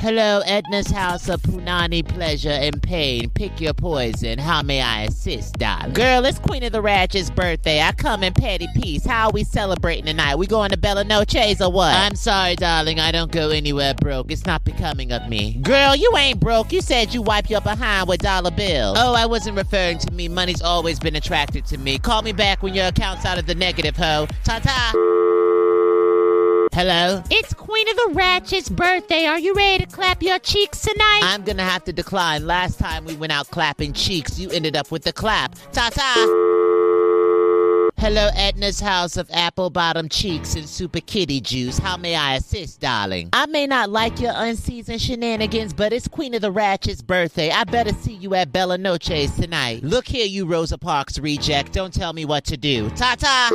Hello, Edna's house of Punani pleasure and pain. Pick your poison. How may I assist, darling? Girl, it's Queen of the Ratchet's birthday. I come in petty peace. How are we celebrating tonight? We going to Bella Noche's or what? I'm sorry, darling. I don't go anywhere broke. It's not becoming of me. Girl, you ain't broke. You said you wipe your behind with dollar bills. Oh, I wasn't referring to me. Money's always been attracted to me. Call me back when your account's out of the negative, ho. Ta-ta. Hello? It's Queen of the Ratchet's birthday. Are you ready to clap your cheeks tonight? I'm gonna have to decline. Last time we went out clapping cheeks, you ended up with the clap. Ta ta! Hello, Edna's house of apple bottom cheeks and super kitty juice. How may I assist, darling? I may not like your unseasoned shenanigans, but it's Queen of the Ratchet's birthday. I better see you at Bella Noche's tonight. Look here, you Rosa Parks reject. Don't tell me what to do. Ta ta!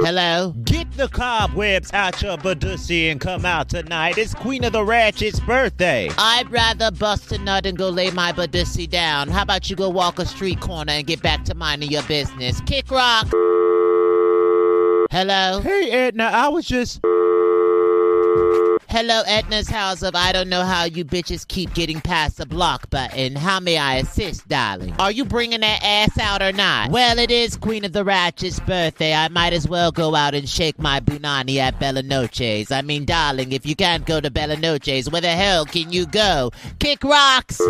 Hello? Get the cobwebs out your badussy and come out tonight. It's Queen of the Ratchet's birthday. I'd rather bust a nut and go lay my badussy down. How about you go walk a street corner and get back to minding your business? Kick rock! Hello? Hey, Edna, I was just. Hello, Edna's house of I don't know how you bitches keep getting past the block button. How may I assist, darling? Are you bringing that ass out or not? Well, it is Queen of the Ratchet's birthday. I might as well go out and shake my bunani at Bella Noche's. I mean, darling, if you can't go to Bella Noche's, where the hell can you go? Kick rocks!